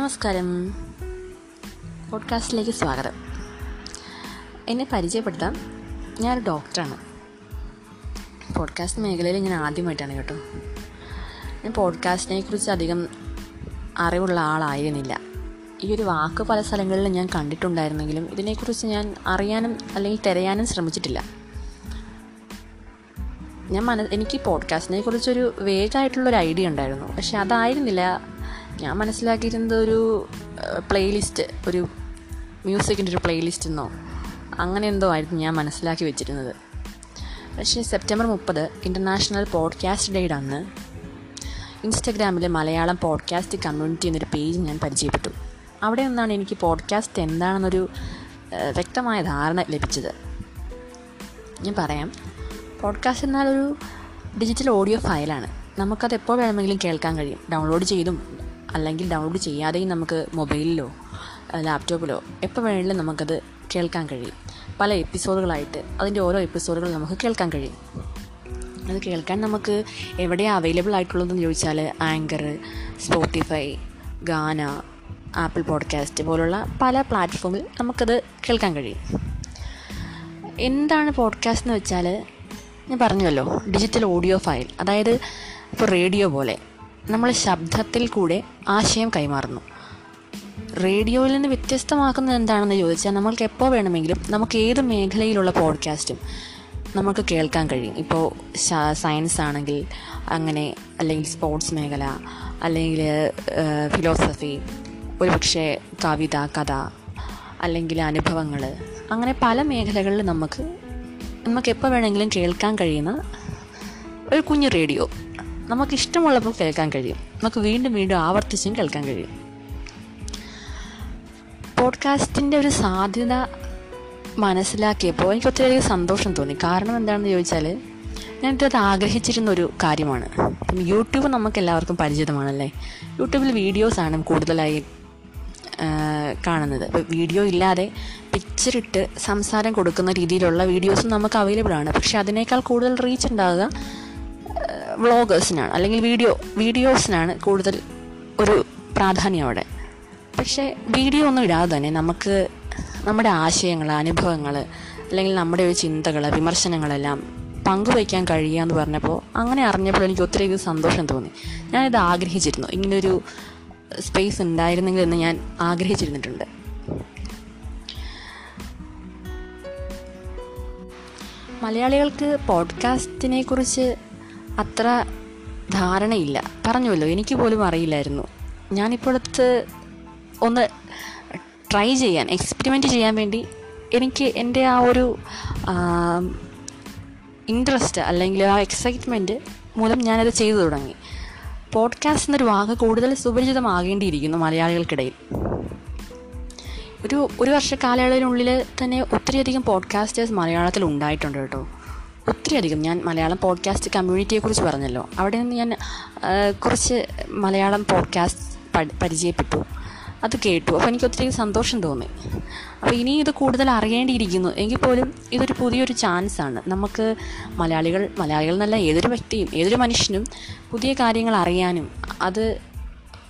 നമസ്കാരം. പോഡ്കാസ്റ്റിലേക്ക് സ്വാഗതം. എന്നെ പരിചയപ്പെടുത്താം ഞാനൊരു ഡോക്ടറാണ്. പോഡ്കാസ്റ്റ് മേഖലയിൽ ഞാൻ ആദ്യമായിട്ടാണ് കേട്ടോ. ഞാൻ പോഡ്കാസ്റ്റിനെ കുറിച്ച് അധികം അറിവുള്ള ആളായിരുന്നില്ല. ഈ ഒരു വാക്ക് പല സ്ഥലങ്ങളിലും ഞാൻ കണ്ടിട്ടുണ്ടായിരുന്നെങ്കിലും ഇതിനെക്കുറിച്ച് ഞാൻ അറിയാനും അല്ലെങ്കിൽ തിരയാനും ശ്രമിച്ചിട്ടില്ല. ഞാൻ മന എനിക്ക് പോഡ്കാസ്റ്റിനെ കുറിച്ചൊരു വേഗമായിട്ടുള്ളൊരു ഐഡിയ ഉണ്ടായിരുന്നു. പക്ഷെ അതായിരുന്നില്ല ഞാൻ മനസ്സിലാക്കിയിരുന്നത് ഒരു പ്ലേലിസ്റ്റ് ഒരു മ്യൂസിക്കിന്റെ ഒരു പ്ലേലിസ്റ്റ് എന്നോ അങ്ങനെ എന്തോ ആയിരുന്നു ഞാൻ മനസ്സിലാക്കി വെച്ചിരുന്നത്. പക്ഷേ സെപ്റ്റംബർ മുപ്പത് ഇന്റർനാഷണൽ പോഡ്കാസ്റ്റ് ഡേയുടെ അന്ന് ഇൻസ്റ്റഗ്രാമിൽ മലയാളം പോഡ്കാസ്റ്റ് കമ്മ്യൂണിറ്റി എന്നൊരു പേജ് ഞാൻ പരിചയപ്പെട്ടു. അവിടെ നിന്നാണ് എനിക്ക് പോഡ്കാസ്റ്റ് എന്താണെന്നൊരു വ്യക്തമായ ധാരണ ലഭിച്ചത്. ഞാൻ പറയാം. പോഡ്കാസ്റ്റ് എന്നാൽ ഒരു ഡിജിറ്റൽ ഓഡിയോ ഫയലാണ് നമുക്കത് എപ്പോൾ വേണമെങ്കിലും കേൾക്കാൻ കഴിയും. ഡൗൺലോഡ് ചെയ്തും അല്ലെങ്കിൽ ഡൗൺലോഡ് ചെയ്യാതെയും നമുക്ക് മൊബൈലിലോ ലാപ്ടോപ്പിലോ എപ്പോൾ വേണമെങ്കിലും നമുക്കത് കേൾക്കാൻ കഴിയും. പല എപ്പിസോഡുകളായിട്ട് അതിന്റെ ഓരോ എപ്പിസോഡുകൾ നമുക്ക് കേൾക്കാൻ കഴിയും. അത് കേൾക്കാൻ നമുക്ക് എവിടെയാണ് അവൈലബിൾ ആയിട്ടുള്ളതെന്ന് ചോദിച്ചാൽ anchor Spotify Gaana Apple podcast പോലുള്ള പല പ്ലാറ്റ്ഫോമിൽ നമുക്കത് കേൾക്കാൻ കഴിയും. എന്താണ് പോഡ്കാസ്റ്റ് എന്ന് വെച്ചാൽ ഞാൻ പറഞ്ഞല്ലോ ഡിജിറ്റൽ ഓഡിയോ ഫയൽ അതായത് ഇപ്പോൾ റേഡിയോ പോലെ. നമ്മൾ ശബ്ദത്തിൽ കൂടെ ആശയം കൈമാറുന്നു. റേഡിയോയിൽ നിന്ന് വ്യത്യസ്തമാക്കുന്നത് എന്താണെന്ന് ചോദിച്ചാൽ നമ്മൾക്ക് എപ്പോൾ വേണമെങ്കിലും നമുക്ക് ഏത് മേഖലയിലുള്ള പോഡ്കാസ്റ്റും നമുക്ക് കേൾക്കാൻ കഴിയും. ഇപ്പോൾ സയൻസ് ആണെങ്കിൽ അങ്ങനെ അല്ലെങ്കിൽ സ്പോർട്സ് മേഖല അല്ലെങ്കിൽ ഫിലോസഫി ഒരുപക്ഷെ കവിത കഥ അല്ലെങ്കിൽ അനുഭവങ്ങൾ അങ്ങനെ പല മേഖലകളിൽ നമുക്ക് നമുക്ക് എപ്പോൾ വേണമെങ്കിലും കേൾക്കാൻ കഴിയുന്ന ഒരു കുഞ്ഞു റേഡിയോ. നമുക്ക് ഇഷ്ടമുള്ളപ്പോൾ കേൾക്കാൻ കഴിയും. നമുക്ക് വീണ്ടും വീണ്ടും ആവർത്തിച്ചും കേൾക്കാൻ കഴിയും. പോഡ്കാസ്റ്റിന്റെ ഒരു സാധ്യത മനസ്സിലാക്കിയപ്പോൾ എനിക്ക് ഒത്തിരിയധികം സന്തോഷം തോന്നി. കാരണം എന്താണെന്ന് ചോദിച്ചാൽ ഞാനിത് ആഗ്രഹിച്ചിരുന്ന ഒരു കാര്യമാണ് യൂട്യൂബ് നമുക്ക് എല്ലാവർക്കും പരിചിതമാണല്ലേ? യൂട്യൂബിൽ വീഡിയോസാണ് കൂടുതലായി കാണുന്നത്. ഇപ്പോൾ വീഡിയോ ഇല്ലാതെ പിക്ചറിട്ട് സംസാരം കൊടുക്കുന്ന രീതിയിലുള്ള വീഡിയോസും നമുക്ക് അവൈലബിൾ ആണ് പക്ഷെ അതിനേക്കാൾ കൂടുതൽ റീച്ച് ഉണ്ടാകുക വ്ളോഗേഴ്സിനാണ് അല്ലെങ്കിൽ വീഡിയോ വീഡിയോസിനാണ് കൂടുതൽ ഒരു പ്രാധാന്യം അവിടെ. പക്ഷേ വീഡിയോ ഒന്നും ഇടാതെ തന്നെ നമുക്ക് നമ്മുടെ ആശയങ്ങൾ അനുഭവങ്ങൾ അല്ലെങ്കിൽ നമ്മുടെ ഒരു ചിന്തകൾ വിമർശനങ്ങളെല്ലാം പങ്കുവയ്ക്കാൻ കഴിയുക എന്ന് പറഞ്ഞപ്പോൾ അങ്ങനെ അറിഞ്ഞപ്പോൾ എനിക്ക് ഒത്തിരി സന്തോഷം തോന്നി. ഞാനിത് ആഗ്രഹിച്ചിരുന്നു. ഇങ്ങനൊരു സ്പേസ് ഉണ്ടായിരുന്നെങ്കിൽ എന്ന് ഞാൻ ആഗ്രഹിച്ചിരുന്നിട്ടുണ്ട്. മലയാളികൾക്ക് പോഡ്കാസ്റ്റിനെ കുറിച്ച് അത്ര ധാരണയില്ല. പറഞ്ഞുവല്ലോ എനിക്ക് പോലും അറിയില്ലായിരുന്നു. ഞാനിപ്പോഴത്ത് ഒന്ന് ട്രൈ ചെയ്യാൻ എക്സ്പെരിമെന്റ് ചെയ്യാൻ വേണ്ടി എനിക്ക് എന്റെ ആ ഒരു ഇൻട്രസ്റ്റ് അല്ലെങ്കിൽ ആ എക്സൈറ്റ്മെന്റ് മൂലം ഞാനത് ചെയ്തു തുടങ്ങി. പോഡ്കാസ്റ്റ് എന്നൊരു വാക്ക് കൂടുതൽ സുപരിചിതമാകേണ്ടിയിരിക്കുന്നു മലയാളികൾക്കിടയിൽ. ഒരു ഒരു വർഷ കാലയളവിനുള്ളിൽ തന്നെ ഒത്തിരിയധികം പോഡ്കാസ്റ്റേഴ്സ് മലയാളത്തിൽ ഉണ്ടായിട്ടുണ്ട് കേട്ടോ. ഒത്തിരിയധികം ഞാൻ മലയാളം പോഡ്കാസ്റ്റ് കമ്മ്യൂണിറ്റിയെക്കുറിച്ച് പറഞ്ഞല്ലോ. അവിടെ നിന്ന് ഞാൻ കുറച്ച് മലയാളം പോഡ്കാസ്റ്റ് പരിചയപ്പെട്ടു. അത് കേട്ടു. അപ്പോൾ എനിക്ക് ഒത്തിരി സന്തോഷം തോന്നി. അപ്പോൾ ഇനി ഇത് കൂടുതൽ അറിയേണ്ടിയിരിക്കുന്നു. എങ്കിൽ പോലും ഇതൊരു പുതിയൊരു ചാൻസാണ് നമുക്ക് മലയാളികൾ മലയാളികൾ എന്നല്ല ഏതൊരു വ്യക്തിയും ഏതൊരു മനുഷ്യനും പുതിയ കാര്യങ്ങൾ അറിയാനും അത്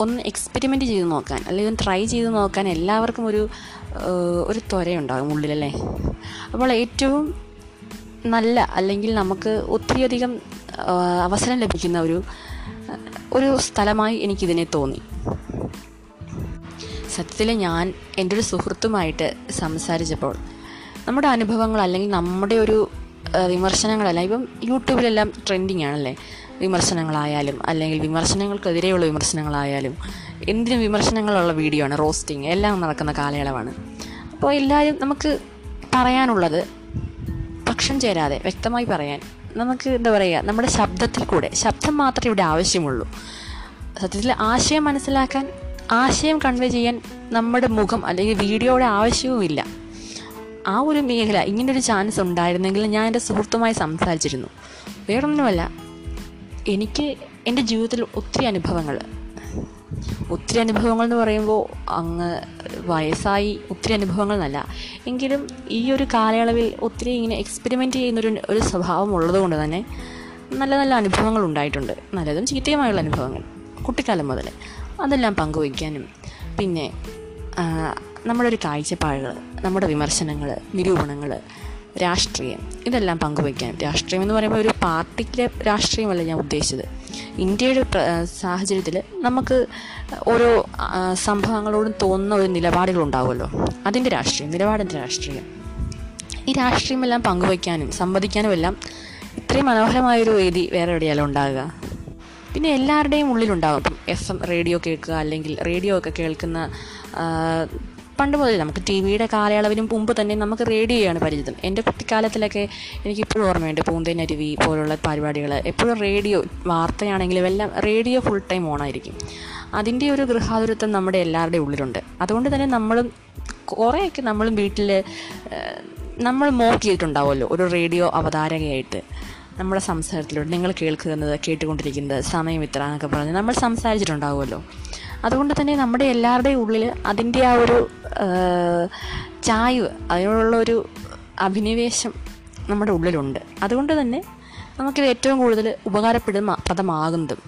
ഒന്ന് എക്സ്പെരിമെന്റ് ചെയ്ത് നോക്കാൻ അല്ലെങ്കിൽ ഒന്ന് ട്രൈ ചെയ്ത് നോക്കാൻ എല്ലാവർക്കും ഒരു ഒരു ത്വരയുണ്ടാകും ഉള്ളിലല്ലേ? അപ്പോൾ ഏറ്റവും നല്ല അല്ലെങ്കിൽ നമുക്ക് ഒത്തിരിയധികം അവസരം ലഭിക്കുന്ന ഒരു ഒരു സ്ഥലമായി എനിക്കിതിനെ തോന്നി. സത്യത്തിൽ ഞാൻ എന്റെ ഒരു സുഹൃത്തുമായിട്ട് സംസാരിച്ചപ്പോൾ നമ്മുടെ അനുഭവങ്ങൾ അല്ലെങ്കിൽ നമ്മുടെ ഒരു വിമർശനങ്ങളല്ല ഇപ്പം യൂട്യൂബിലെല്ലാം ട്രെൻഡിങ് ആണല്ലേ വിമർശനങ്ങളായാലും അല്ലെങ്കിൽ വിമർശനങ്ങൾക്കെതിരെയുള്ള വിമർശനങ്ങളായാലും എന്തിനും വിമർശനങ്ങളുള്ള വീഡിയോ ആണ് റോസ്റ്റിങ് എല്ലാം നടക്കുന്ന കാലയളവാണ്. അപ്പോൾ എല്ലാവരും നമുക്ക് പറയാനുള്ളത് പക്ഷം ചേരാതെ വ്യക്തമായി പറയാൻ നമുക്ക് എന്താ പറയുക നമ്മുടെ ശബ്ദത്തിൽ കൂടെ ശബ്ദം മാത്രമേ ഇവിടെ ആവശ്യമുള്ളൂ. സത്യത്തിൽ ആശയം മനസ്സിലാക്കാൻ ആശയം കൺവേ ചെയ്യാൻ നമ്മുടെ മുഖം അല്ലെങ്കിൽ വീഡിയോയുടെ ആവശ്യവുമില്ല ആ ഒരു മേഖല ഇങ്ങനൊരു ചാൻസ് ഉണ്ടായിരുന്നെങ്കിൽ ഞാൻ എന്റെ സുഹൃത്തുമായി സംസാരിച്ചിരുന്നു. വേറൊന്നുമല്ല എനിക്ക് എന്റെ ജീവിതത്തിൽ ഒത്തിരി അനുഭവങ്ങൾ ഒത്തിരി അനുഭവങ്ങൾ എന്ന് പറയുമ്പോൾ അങ്ങ് വയസ്സായി ഒത്തിരി അനുഭവങ്ങൾ എന്നല്ല എങ്കിലും ഈ ഒരു കാലയളവിൽ ഒത്തിരി ഇങ്ങനെ എക്സ്പെരിമെന്റ് ചെയ്യുന്നൊരു ഒരു സ്വഭാവം ഉള്ളതുകൊണ്ട് തന്നെ നല്ല നല്ല അനുഭവങ്ങൾ ഉണ്ടായിട്ടുണ്ട്. നല്ലതും ചീത്തയുമായുള്ള അനുഭവങ്ങൾ. കുട്ടിക്കാലം മുതൽ അതെല്ലാം പങ്കുവയ്ക്കാനും പിന്നെ നമ്മുടെ ഒരു കാഴ്ചപ്പാടുകൾ നമ്മുടെ വിമർശനങ്ങൾ നിരൂപണങ്ങൾ രാഷ്ട്രീയം. ഇതെല്ലാം പങ്കുവയ്ക്കാൻ രാഷ്ട്രീയം എന്ന് പറയുമ്പോൾ ഒരു പാർട്ടിയിലെ രാഷ്ട്രീയമല്ല ഞാൻ ഉദ്ദേശിച്ചത്. ഇന്ത്യയുടെ സാഹചര്യത്തിൽ നമുക്ക് ഓരോ സംഭവങ്ങളോടും തോന്നുന്ന ഒരു നിലപാടുകളുണ്ടാവുമല്ലോ. അതിന്റെ രാഷ്ട്രീയം നിലപാടിന്റെ രാഷ്ട്രീയം. ഈ രാഷ്ട്രീയമെല്ലാം പങ്കുവയ്ക്കാനും സംവദിക്കാനും എല്ലാം ഇത്രയും മനോഹരമായൊരു വേദി വേറെ എവിടെയാലും ഉണ്ടാകുക പിന്നെ എല്ലാവരുടെയും ഉള്ളിലുണ്ടാകും ഇപ്പം എഫ് എം റേഡിയോ കേൾക്കുക അല്ലെങ്കിൽ റേഡിയോ ഒക്കെ കേൾക്കുന്ന പണ്ട് മുതൽ നമുക്ക് ടി വിയുടെ കാലയളവിനും മുമ്പ് തന്നെ നമുക്ക് റേഡിയോയാണ് പരിചിതം. എന്റെ കുട്ടിക്കാലത്തിലൊക്കെ എനിക്കിപ്പോഴും ഓർമ്മയുണ്ട് പൂന്തേനരുവി പോലുള്ള പരിപാടികൾ എപ്പോഴും റേഡിയോ വാർത്തയാണെങ്കിലും എല്ലാം റേഡിയോ ഫുൾ ടൈം ഓണായിരിക്കും അതിന്റെ ഒരു ഗൃഹാതുരത്വം നമ്മുടെ എല്ലാവരുടെയും ഉള്ളിലുണ്ട്. അതുകൊണ്ട് തന്നെ നമ്മളും കുറേയൊക്കെ നമ്മളും വീട്ടിൽ നമ്മൾ മോക്കിയിട്ടുണ്ടാവുമല്ലോ ഒരു റേഡിയോ അവതാരകയായിട്ട്. നമ്മുടെ സംസാരത്തിലൂടെ നിങ്ങൾ കേൾക്കുന്നത് കേട്ടുകൊണ്ടിരിക്കുന്നത് സമയം ഇത്ര എന്നൊക്കെ പറഞ്ഞ് നമ്മൾ സംസാരിച്ചിട്ടുണ്ടാവുമല്ലോ. അതുകൊണ്ട് തന്നെ നമ്മുടെ എല്ലാവരുടെയും ഉള്ളിൽ അതിന്റെ ആ ഒരു ചായ്വ് അതിനോടുള്ള ഒരു അഭിനിവേശം നമ്മുടെ ഉള്ളിലുണ്ട്. അതുകൊണ്ട് തന്നെ നമുക്കിത് ഏറ്റവും കൂടുതൽ ഉപകാരപ്പെടുന്ന പദമാകുന്നതും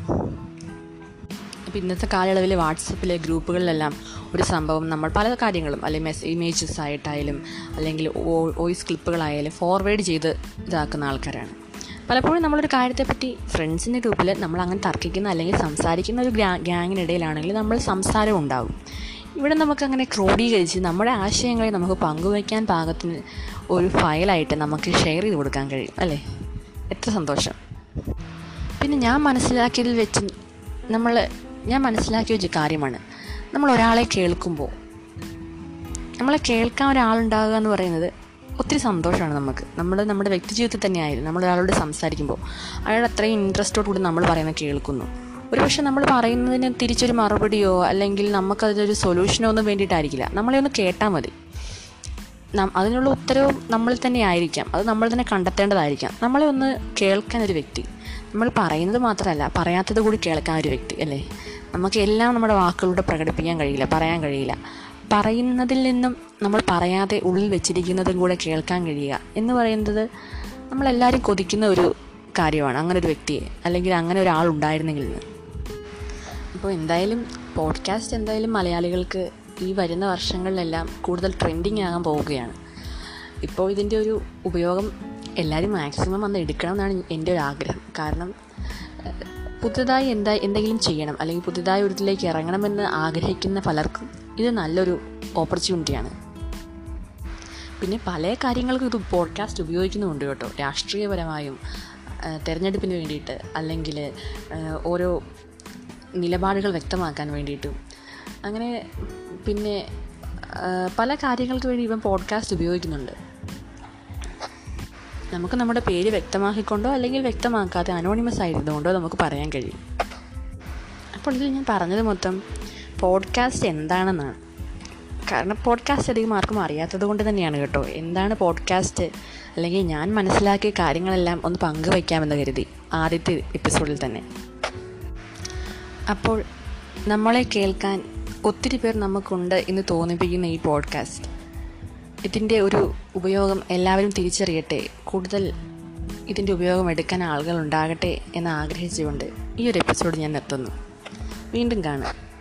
അപ്പോൾ ഇന്നത്തെ കാലയളവിൽ വാട്സപ്പിലെ ഗ്രൂപ്പുകളിലെല്ലാം ഒരു സംഭവം നമ്മൾ പല കാര്യങ്ങളും അല്ലെങ്കിൽ മെസ് ഇമേജസ് ആയിട്ടായാലും അല്ലെങ്കിൽ വോയിസ് ക്ലിപ്പുകളായാലും ഫോർവേഡ് ചെയ്ത് ഇതാക്കുന്ന ആൾക്കാരാണ്. പലപ്പോഴും നമ്മളൊരു കാര്യത്തെപ്പറ്റി ഫ്രണ്ട്സിന്റെ ഗ്രൂപ്പിൽ നമ്മൾ അങ്ങനെ തർക്കിക്കുന്ന അല്ലെങ്കിൽ സംസാരിക്കുന്ന ഒരു ഗ്യാങ്ങിനിടയിലാണെങ്കിൽ നമ്മൾ സംസാരം ഉണ്ടാകും ഇവിടെ നമുക്കങ്ങനെ ക്രോഡീകരിച്ച് നമ്മുടെ ആശയങ്ങളെ നമുക്ക് പങ്കുവയ്ക്കാൻ പാകത്തിന് ഒരു ഫയലായിട്ട് നമുക്ക് ഷെയർ ചെയ്ത് കൊടുക്കാൻ കഴിയും അല്ലേ? എത്ര സന്തോഷം. പിന്നെ ഞാൻ മനസ്സിലാക്കിയതിൽ വെച്ച് നമ്മൾ ഞാൻ മനസ്സിലാക്കിയ ഒരു കാര്യമാണ്. നമ്മൾ ഒരാളെ കേൾക്കുമ്പോൾ നമ്മളെ കേൾക്കാൻ ഒരാളുണ്ടാകുക എന്ന് പറയുന്നത് ഒത്തിരി സന്തോഷമാണ് നമുക്ക്. നമ്മൾ നമ്മുടെ വ്യക്തി ജീവിതത്തിൽ തന്നെയായിരുന്നു നമ്മൾ ഒരാളോട് സംസാരിക്കുമ്പോൾ അയാൾ അത്രയും ഇൻട്രസ്റ്റോട് കൂടി നമ്മൾ പറയുന്നത് കേൾക്കുന്നു. ഒരു പക്ഷേ നമ്മൾ പറയുന്നതിന് തിരിച്ചൊരു മറുപടിയോ അല്ലെങ്കിൽ നമുക്കതിനൊരു സൊല്യൂഷനോ ഒന്നും വേണ്ടിയിട്ടായിരിക്കില്ല. നമ്മളെ ഒന്ന് കേട്ടാൽ മതി. അതിനുള്ള ഉത്തരവും നമ്മൾ തന്നെ ആയിരിക്കാം. അത് നമ്മൾ തന്നെ കണ്ടെത്തേണ്ടതായിരിക്കാം. നമ്മളെ ഒന്ന് കേൾക്കാൻ ഒരു വ്യക്തി. നമ്മൾ പറയുന്നത് മാത്രമല്ല പറയാത്തത് കൂടി കേൾക്കാൻ ഒരു വ്യക്തി അല്ലേ? നമുക്ക് എല്ലാം നമ്മുടെ വാക്കുകളിലൂടെ പ്രകടിപ്പിക്കാൻ കഴിയില്ല പറയാൻ കഴിയില്ല. പറയുന്നതിൽ നിന്നും നമ്മൾ പറയാതെ ഉള്ളിൽ വെച്ചിരിക്കുന്നതും കൂടെ കേൾക്കാൻ കഴിയുക എന്ന് പറയുന്നത് നമ്മളെല്ലാവരും കൊതിക്കുന്ന ഒരു കാര്യമാണ്. അങ്ങനെ ഒരു വ്യക്തിയെ അല്ലെങ്കിൽ അങ്ങനെ ഒരാൾ ഉണ്ടായിരുന്നെങ്കിൽ. അപ്പോൾ എന്തായാലും പോഡ്കാസ്റ്റ് എന്തായാലും മലയാളികൾക്ക് ഈ വരുന്ന വർഷങ്ങളിലെല്ലാം കൂടുതൽ ട്രെൻഡിങ് ആകാൻ പോവുകയാണ്. ഇപ്പോൾ ഇതിന്റെ ഒരു ഉപയോഗം എല്ലാവരും മാക്സിമം വന്ന് എടുക്കണം എന്നാണ് എന്റെ ഒരു ആഗ്രഹം. കാരണം പുതുതായി എന്താ എന്തെങ്കിലും ചെയ്യണം അല്ലെങ്കിൽ പുതുതായി ഒരിതിലേക്ക് ഇറങ്ങണമെന്ന് ആഗ്രഹിക്കുന്ന പലർക്കും ഇത് നല്ലൊരു ഓപ്പർച്യൂണിറ്റിയാണ് പിന്നെ പല കാര്യങ്ങൾക്കും ഇത് പോഡ്കാസ്റ്റ് ഉപയോഗിക്കുന്നുണ്ട് കേട്ടോ. രാഷ്ട്രീയപരമായും തിരഞ്ഞെടുപ്പിന് വേണ്ടിയിട്ട് അല്ലെങ്കിൽ ഓരോ നിലപാടുകൾ വ്യക്തമാക്കാൻ വേണ്ടിയിട്ടും. അങ്ങനെ പിന്നെ പല കാര്യങ്ങൾക്ക് വേണ്ടി ഇവൻ പോഡ്കാസ്റ്റ് ഉപയോഗിക്കുന്നുണ്ട്. നമുക്ക് നമ്മുടെ പേര് വ്യക്തമാക്കിക്കൊണ്ടോ അല്ലെങ്കിൽ വ്യക്തമാക്കാതെ അനോണിമസ് ആയിരുന്നുകൊണ്ടോ നമുക്ക് പറയാൻ കഴിയും. അപ്പോൾ ഇതിൽ ഞാൻ പറഞ്ഞത് മൊത്തം പോഡ്കാസ്റ്റ് എന്താണെന്നാണ്. കാരണം പോഡ്കാസ്റ്റ് അധികം ആർക്കും അറിയാത്തത് കൊണ്ട് തന്നെയാണ് കേട്ടോ. എന്താണ് പോഡ്കാസ്റ്റ് അല്ലെങ്കിൽ ഞാൻ മനസ്സിലാക്കിയ കാര്യങ്ങളെല്ലാം ഒന്ന് പങ്കുവയ്ക്കാമെന്ന് കരുതി ആദ്യത്തെ എപ്പിസോഡിൽ തന്നെ. അപ്പോൾ നമ്മളെ കേൾക്കാൻ ഒത്തിരി പേർ നമുക്കുണ്ട് എന്ന് തോന്നിപ്പിക്കുന്ന ഈ പോഡ്കാസ്റ്റ് ഇതിന്റെ ഒരു ഉപയോഗം എല്ലാവരും തിരിച്ചറിയട്ടെ. കൂടുതൽ ഇതിന്റെ ഉപയോഗം എടുക്കാൻ ആളുകൾ ഉണ്ടാകട്ടെ എന്ന് ആഗ്രഹിച്ചുകൊണ്ട് ഈ ഒരു എപ്പിസോഡ് ഞാൻ നിർത്തുന്നു. വീണ്ടും കാണാം.